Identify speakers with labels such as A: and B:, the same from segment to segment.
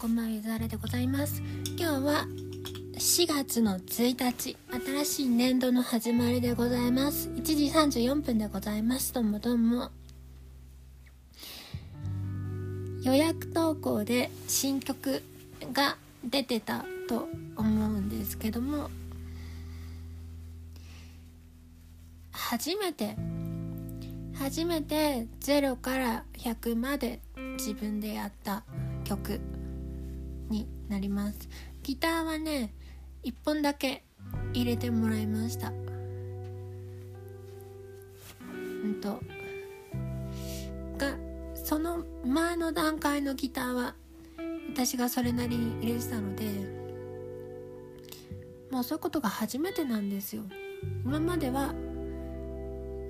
A: こんばんはゆずあれでございます。今日は4月の1日新しい年度の始まりでございます。1時34分でございます。どうもどうも。予約投稿で新曲が出てたと思うんですけども初めて初めて0から100まで自分でやった曲。になります。ギターはね1本だけ入れてもらいました。うんとがその前の段階のギターは私がそれなりに入れてたのでもうそういうことが初めてなんですよ。今までは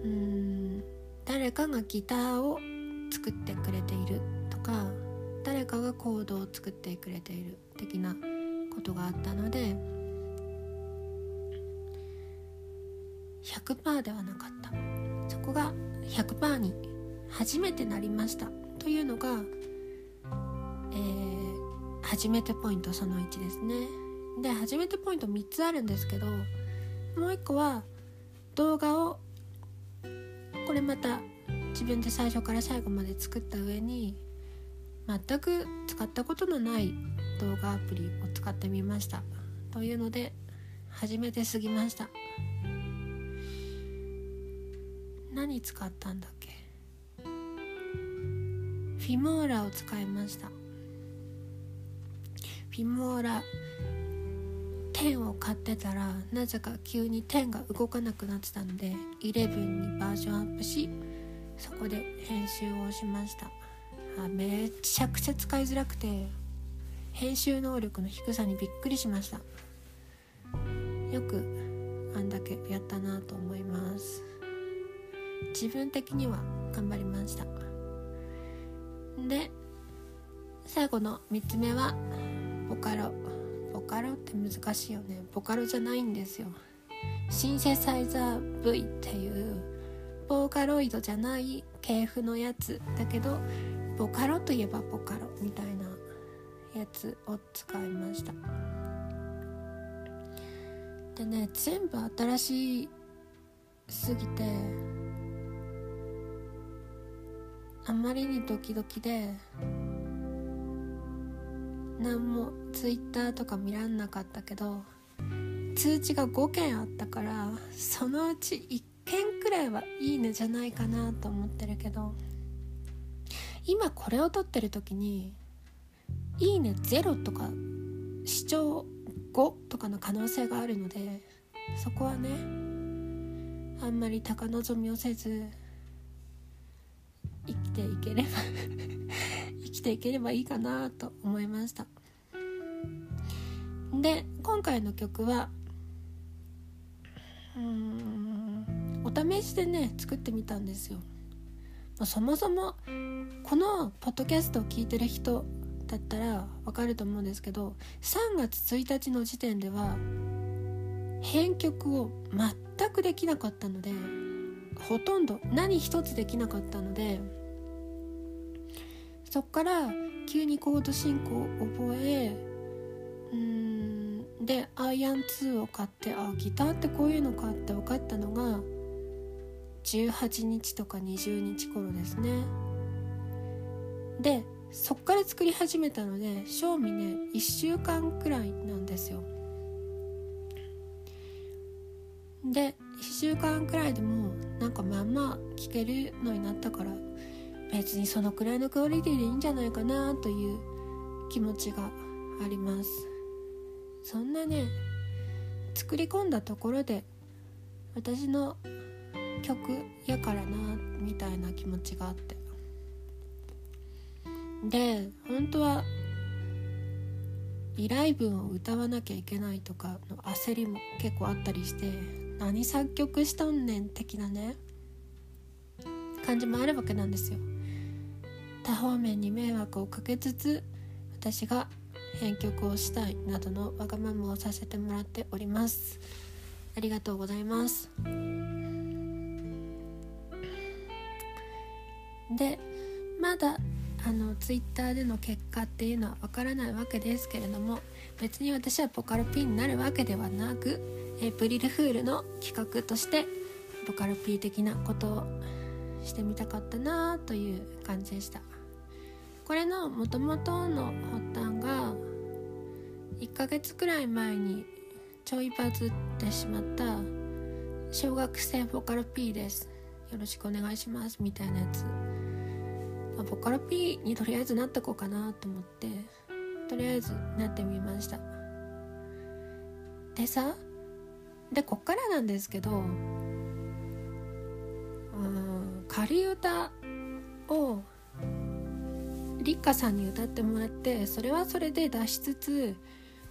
A: うん誰かがギターを作ってくれているとか誰かがコードを作ってくれている的なことがあったので100%ではなかった。そこが100%に初めてなりました。というのが、えー、初めてポイントその1ですね。で初めてポイント3つあるんですけどもう1個は動画をこれまた自分で最初から最後まで作った上に全く使ったことのない動画アプリを使ってみました。というので初めて過ぎました。何使ったんだっけ？フィモーラを使いました。フィモーラ10を買ってたらなぜか急に10が動かなくなってたので11にバージョンアップしそこで編集をしました。あめちゃくちゃ使いづらくて編集能力の低さにびっくりしました。よくあんだけやったなと思います。自分的には頑張りました。で最後の3つ目はボカロ。ボカロって難しいよね。ボカロじゃないんですよ。シンセサイザー V っていうボーカロイドじゃない系譜のやつだけどボカロといえばボカロみたいなやつを使いました。でね全部新しすぎてあまりにドキドキで何も Twitter とか見らんなかったけど通知が5件あったからそのうち1件くらいはいいねじゃないかなと思ってるけど今これを撮ってる時にいいね0とか視聴5とかの可能性があるのでそこはねあんまり高望みをせず生きていければ 生きていければいいかなと思いました。で今回の曲はうんお試しでね作ってみたんですよ。そもそもこのポッドキャストを聞いてる人だったらわかると思うんですけど3月1日の時点では編曲を全くできなかったのでほとんど何一つできなかったのでそっから急にコード進行を覚えうんでアイアン2を買ってあギターってこういうのかって分かったのが18日とか20日頃ですね。でそっから作り始めたので賞味ね1週間くらいなんですよ。で1週間くらいでもなんかまあまあ聴けるのになったから別にそのくらいのクオリティでいいんじゃないかなという気持ちがあります。そんなね作り込んだところで私の曲やからなみたいな気持ちがあって。で本当は依頼文を歌わなきゃいけないとかの焦りも結構あったりして何作曲しとんねん的なね感じもあるわけなんですよ。多方面に迷惑をかけつつ私が編曲をしたいなどのわがままをさせてもらっております。ありがとうございます。でまだあのツイッターでの結果っていうのはわからないわけですけれども別に私はボカロ P になるわけではなくエイプリルフールの企画としてボカロ P 的なことをしてみたかったなという感じでした。これのもともとの発端が1ヶ月くらい前にちょいバズってしまった小学生ボカロ P です。よろしくお願いしますみたいなやつ、あ、ボカロ P にとりあえずなってこうかなと思ってとりあえずなってみました。でさでこっからなんですけどうん仮歌を立花さんに歌ってもらってそれはそれで出しつつ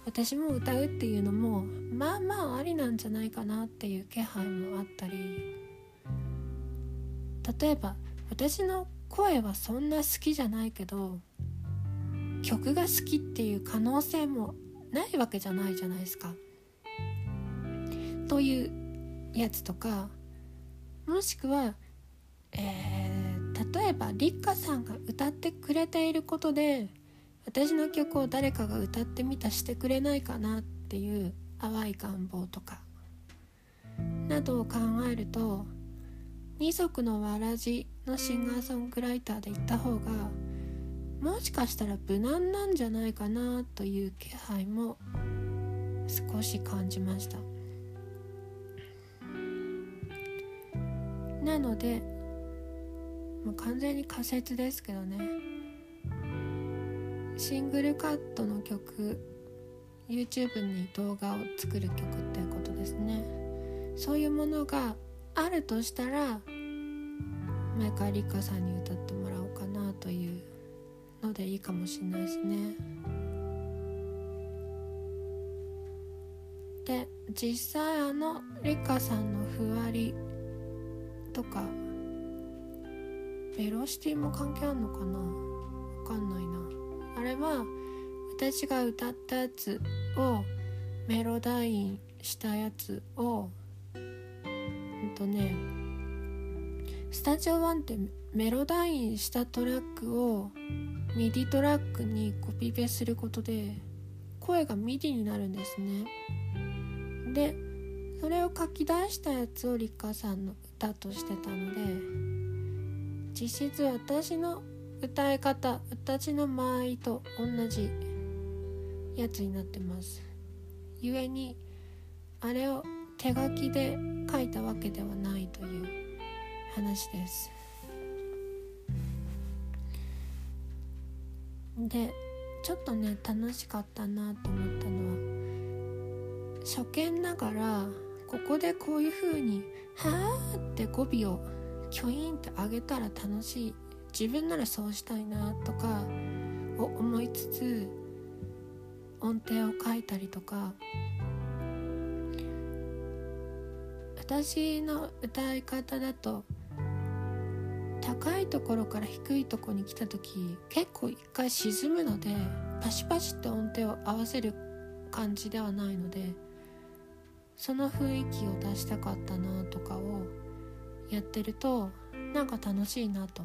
A: 私も歌うっていうのもまあまあありなんじゃないかなっていう気配もあったり。例えば私の声はそんな好きじゃないけど曲が好きっていう可能性もないわけじゃないじゃないですか。というやつとかもしくは、えー、例えば立花さんが歌ってくれていることで私の曲を誰かが歌ってみたしてくれないかなっていう淡い願望とかなどを考えると二足のわらじのシンガーソングライターで言った方がもしかしたら無難なんじゃないかなという気配も少し感じました。なのでもう完全に仮説ですけどね。シングルカットの曲 YouTube に動画を作る曲っていうことですね。そういうものがあるとしたら前川里香さんに歌ってもらおうかなというのでいいかもしれないですね。で実際あの里香さんのふわりとかベロシティも関係あんのかな？わかんないな。あれは私が歌ったやつをメロダインしたやつをうんとねスタジオ1ってメロダインしたトラックをミディトラックにコピペすることで声がミディになるんですね。でそれを書き出したやつをリカさんの歌としてたので実質私の歌い方私の間合いと同じやつになってます。故にあれを手書きで書いたわけではないという。話です。でちょっとね楽しかったなと思ったのは初見ながらここでこういう風に「はあ」って語尾をキョインって上げたら楽しい。自分ならそうしたいなとかを思いつつ音程を書いたりとか。私の歌い方だと高いところから低いところに来た時結構一回沈むのでパシパシって音程を合わせる感じではないのでその雰囲気を出したかったなとかをやってるとなんか楽しいなと。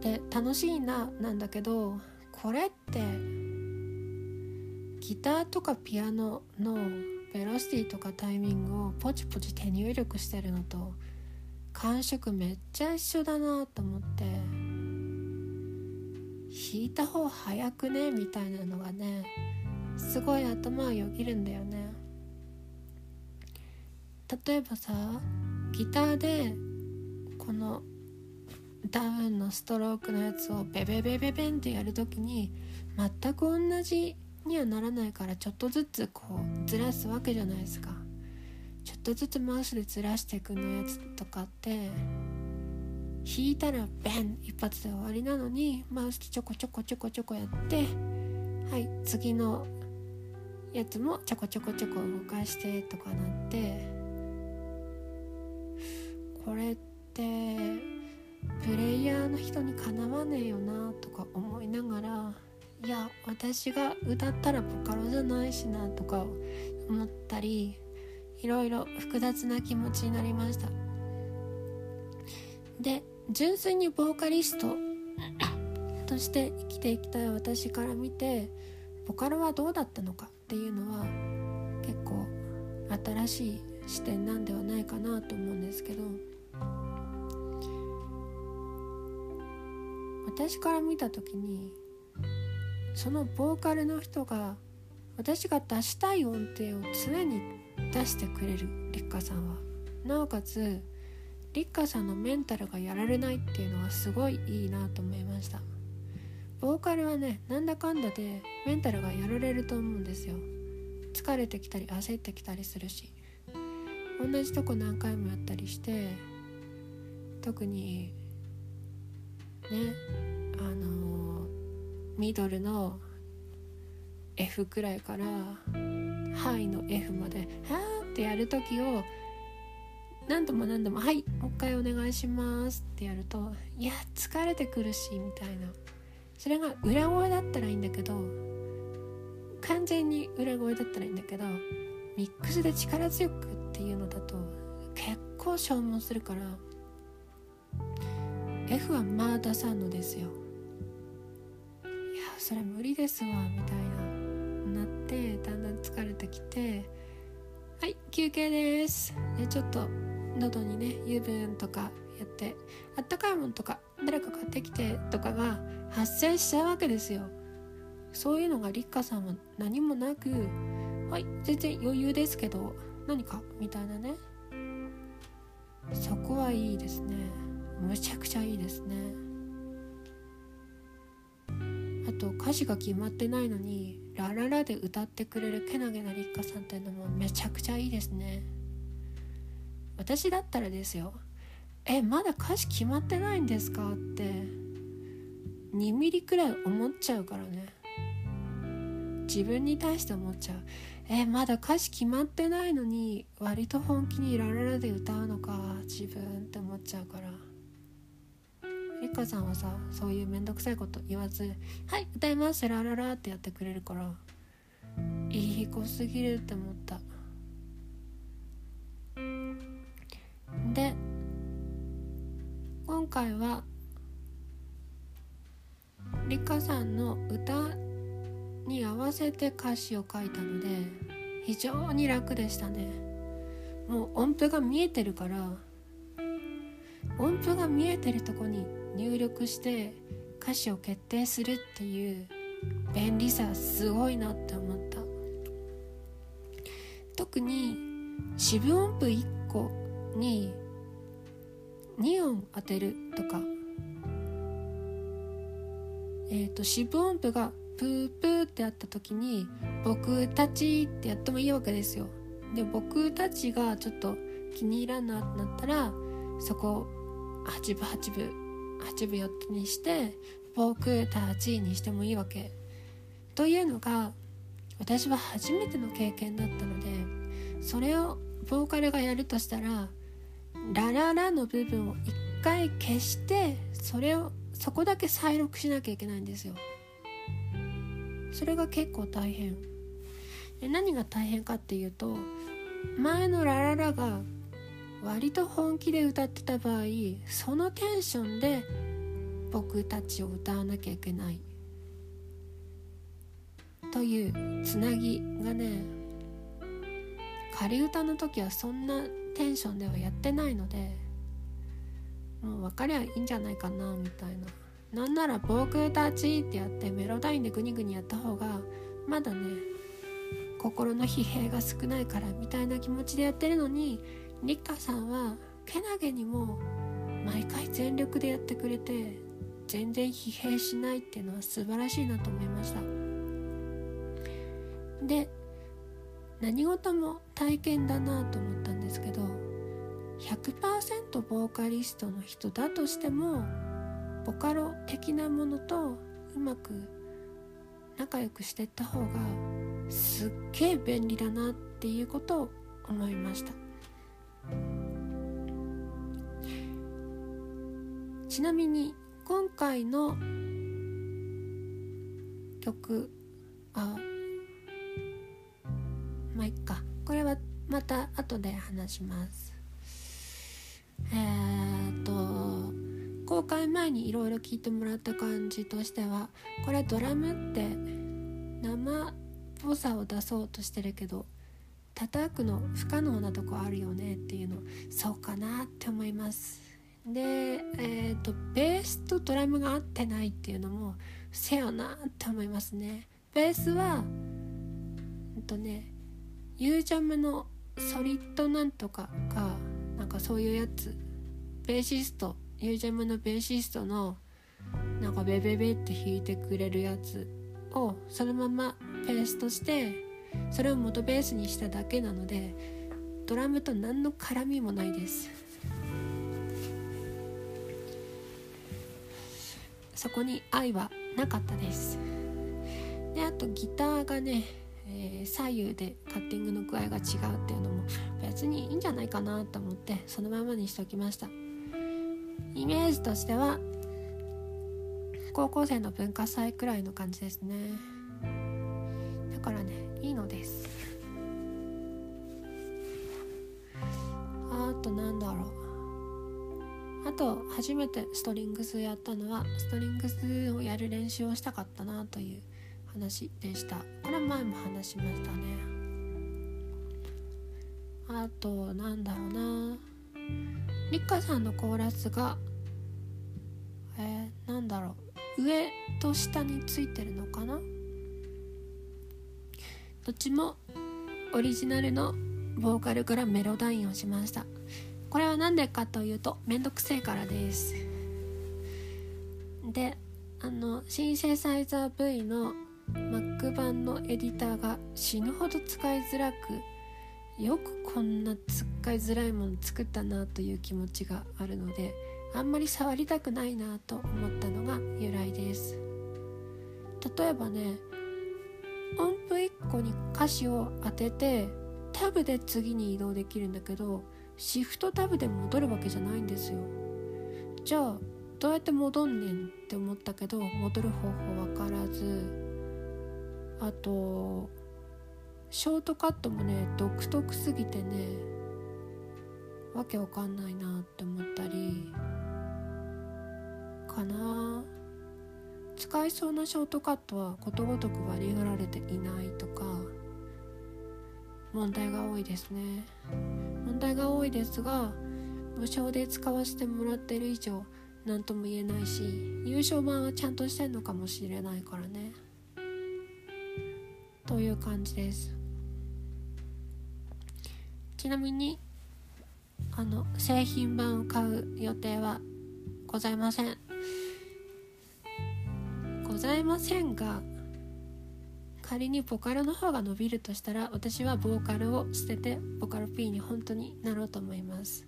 A: で楽しいななんだけどこれってギターとかピアノのベロシティとかタイミングをポチポチ手入力してるのと感触めっちゃ一緒だなと思って。弾いた方早くねみたいなのがねすごい頭をよぎるんだよね。例えばさギターでこのダウンのストロークのやつをベベベベベンってやる時に全く同じにはならないからちょっとずつこうずらすわけじゃないですか。ちょっとずつマウスでずらしていくのやつとかって弾いたらベン一発で終わりなのにマウスでちょこちょこちょこちょこやってはい次のやつもちょこちょこちょこ動かしてとかなってこれってプレイヤーの人にかなわねえよなとか思いながらいや私が歌ったらボカロじゃないしなとか思ったりいろいろ複雑な気持ちになりました。で純粋にボーカリスト として生きていきたい私から見てボカロはどうだったのかっていうのは結構新しい視点なんではないかなと思うんですけど私から見た時にそのボーカルの人が私が出したい音程を常に出してくれる立花さんは。なおかつ立花さんのメンタルがやられないっていうのはすごいいいなと思いました。ボーカルはねなんだかんだでメンタルがやられると思うんですよ。疲れてきたり焦ってきたりするし。同じとこ何回もやったりして特にねあのミドルの F くらいからハイの F まで「はーってやる時を何度も何度も「はいもう一回お願いします」ってやるといや疲れてくるしみたいな。それが裏声だったらいいんだけど完全に裏声だったらいいんだけどミックスで力強くっていうのだと結構消耗するから F はまあ出さんのですよ。いやそれ無理ですわみたいな。てだんだん疲れてきてはい休憩です。でちょっと喉にね油分とかやってあったかいものとか誰か買ってきてとかが発生しちゃうわけですよ。そういうのが立花さんは何もなくはい全然余裕ですけど何かみたいなね。そこはいいですね。むちゃくちゃいいですね。あと歌詞が決まってないのに「ラララ」で歌ってくれるけなげな立花さんっていうのもめちゃくちゃいいですね。私だったらですよえまだ歌詞決まってないんですか？って2ミリくらい思っちゃうからね。自分に対して思っちゃうえまだ歌詞決まってないのに割と本気に「ラララ」で歌うのか自分って思っちゃうから。りかさんはさそういう面倒くさいこと言わず「はい歌いますラララ」ってやってくれるからいい子すぎるって思った。で今回はりかさんの歌に合わせて歌詞を書いたので非常に楽でしたね。もう音符が見えてるから音符が見えてるとこに入力して歌詞を決定するっていう便利さすごいなって思った。特に四分音符1個に2音当てるとか。えっ、ー、と四分音符がプープーってやった時に「僕たち」ってやってもいいわけですよ。で僕たちがちょっと気に入らんなってなったらそこ8分8分8分4にして「僕たち」にしてもいいわけ。というのが私は初めての経験だったのでそれをボーカルがやるとしたらラララの部分を一回消してそれをそこだけ再録しなきゃいけないんですよ。それが結構大変。何が大変かっていうと前のラララが割と本気で歌ってた場合そのテンションで僕たちを歌わなきゃいけない。というつなぎがね仮歌の時はそんなテンションではやってないのでもう分かりゃいいんじゃないかなみたいな。なんなら「僕たち」ってやってメロダインでグニグニやった方がまだね心の疲弊が少ないからみたいな気持ちでやってるのにリカさんはけなげにも毎回全力でやってくれて全然疲弊しないっていうのは素晴らしいなと思いました。で何事も体験だなと思ったんですけど100%ボーカリストの人だとしてもボカロ的なものとうまく仲良くしてった方がすっげえ便利だなっていうことを思いました。ちなみに今回の曲あまあいっか。これはまた後で話します。えー、っと公開前にいろいろ聞いてもらった感じとしてはこれドラムって生っぽさを出そうとしてるけど叩くの不可能なとこあるよねっていうのそうかなって思います。でえっ、ー、とベースとドラムが合ってないっていうのもせやなって思いますね。ベースはえっとねユージャムのソリッドなんとかがなんかそういうやつ。ベーシストユージャムのベーシストのなんかベベベって弾いてくれるやつをそのままペースとしてそれを元ベースにしただけなのでドラムと何の絡みもないです。そこに愛はなかったです。であとギターがね、えー、左右でカッティングの具合が違うっていうのも別にいいんじゃないかなと思ってそのままにしておきました。イメージとしては高校生の文化祭くらいの感じですね。だからねいいのです。初めてストリングスやったのはストリングスをやる練習をしたかったなという話でした。これ前も話しましたね。あとなんだろうな。リッカさんのコーラスがえー、なんだろう。上と下についてるのかな。どっちもオリジナルのボーカルからメロダインをしました。これは何でかというとめんどくせえからです。であのシンセサイザー V の Mac 版のエディターが死ぬほど使いづらくよくこんな使いづらいもの作ったなという気持ちがあるのであんまり触りたくないなと思ったのが由来です。例えばね音符1個に歌詞を当ててタブで次に移動できるんだけどシフトタブで戻るわけじゃないんですよ。じゃあどうやって戻んねんって思ったけど戻る方法わからずあとショートカットもね独特すぎてねわけわかんないなって思ったりかな。使いそうなショートカットはことごとく割り振られていないとか問題が多いですね。問題が多いですが無償で使わせてもらってる以上何とも言えないし優勝版はちゃんとしてんのかもしれないからね。という感じです。ちなみにあの製品版を買う予定はございません。ございませんが仮にボカルの方が伸びるとしたら私はボーカルを捨ててボカル P に本当になろうと思います。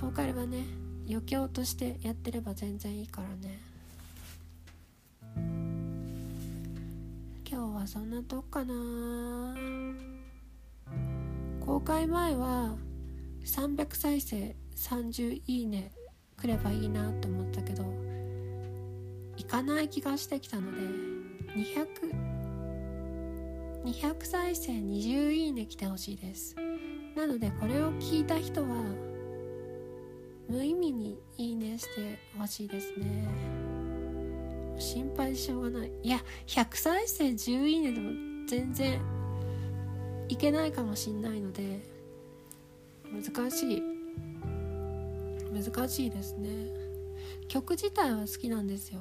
A: ボーカルはね余興としてやってれば全然いいからね。今日はそんなとこかな。公開前は300再生30いいねくればいいなと思ったけどいかない気がしてきたので200再生20いいね来てほしいです。なのでこれを聞いた人は無意味にいいねしてほしいですね。心配しょうがない。いや100再生10いいねでも全然いけないかもしんないので難しい。難しいですね。曲自体は好きなんですよ。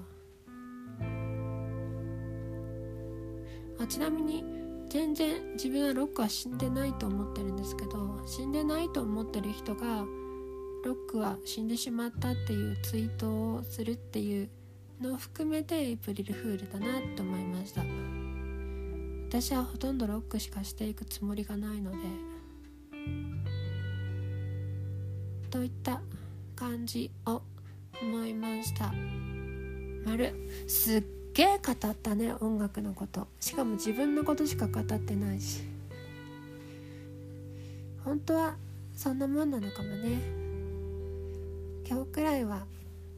A: あちなみに全然自分はロックは死んでないと思ってるんですけど死んでないと思ってる人がロックは死んでしまったっていうツイートをするっていうのを含めてエイプリルフールだなと思いました。私はほとんどロックしかしていくつもりがないのでといった感じを思いました。丸すっげえ語ったね音楽のこと。しかも自分のことしか語ってないし。本当はそんなもんなのかもね。今日くらいは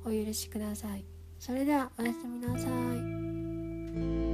A: お許しください。それではおやすみなさい。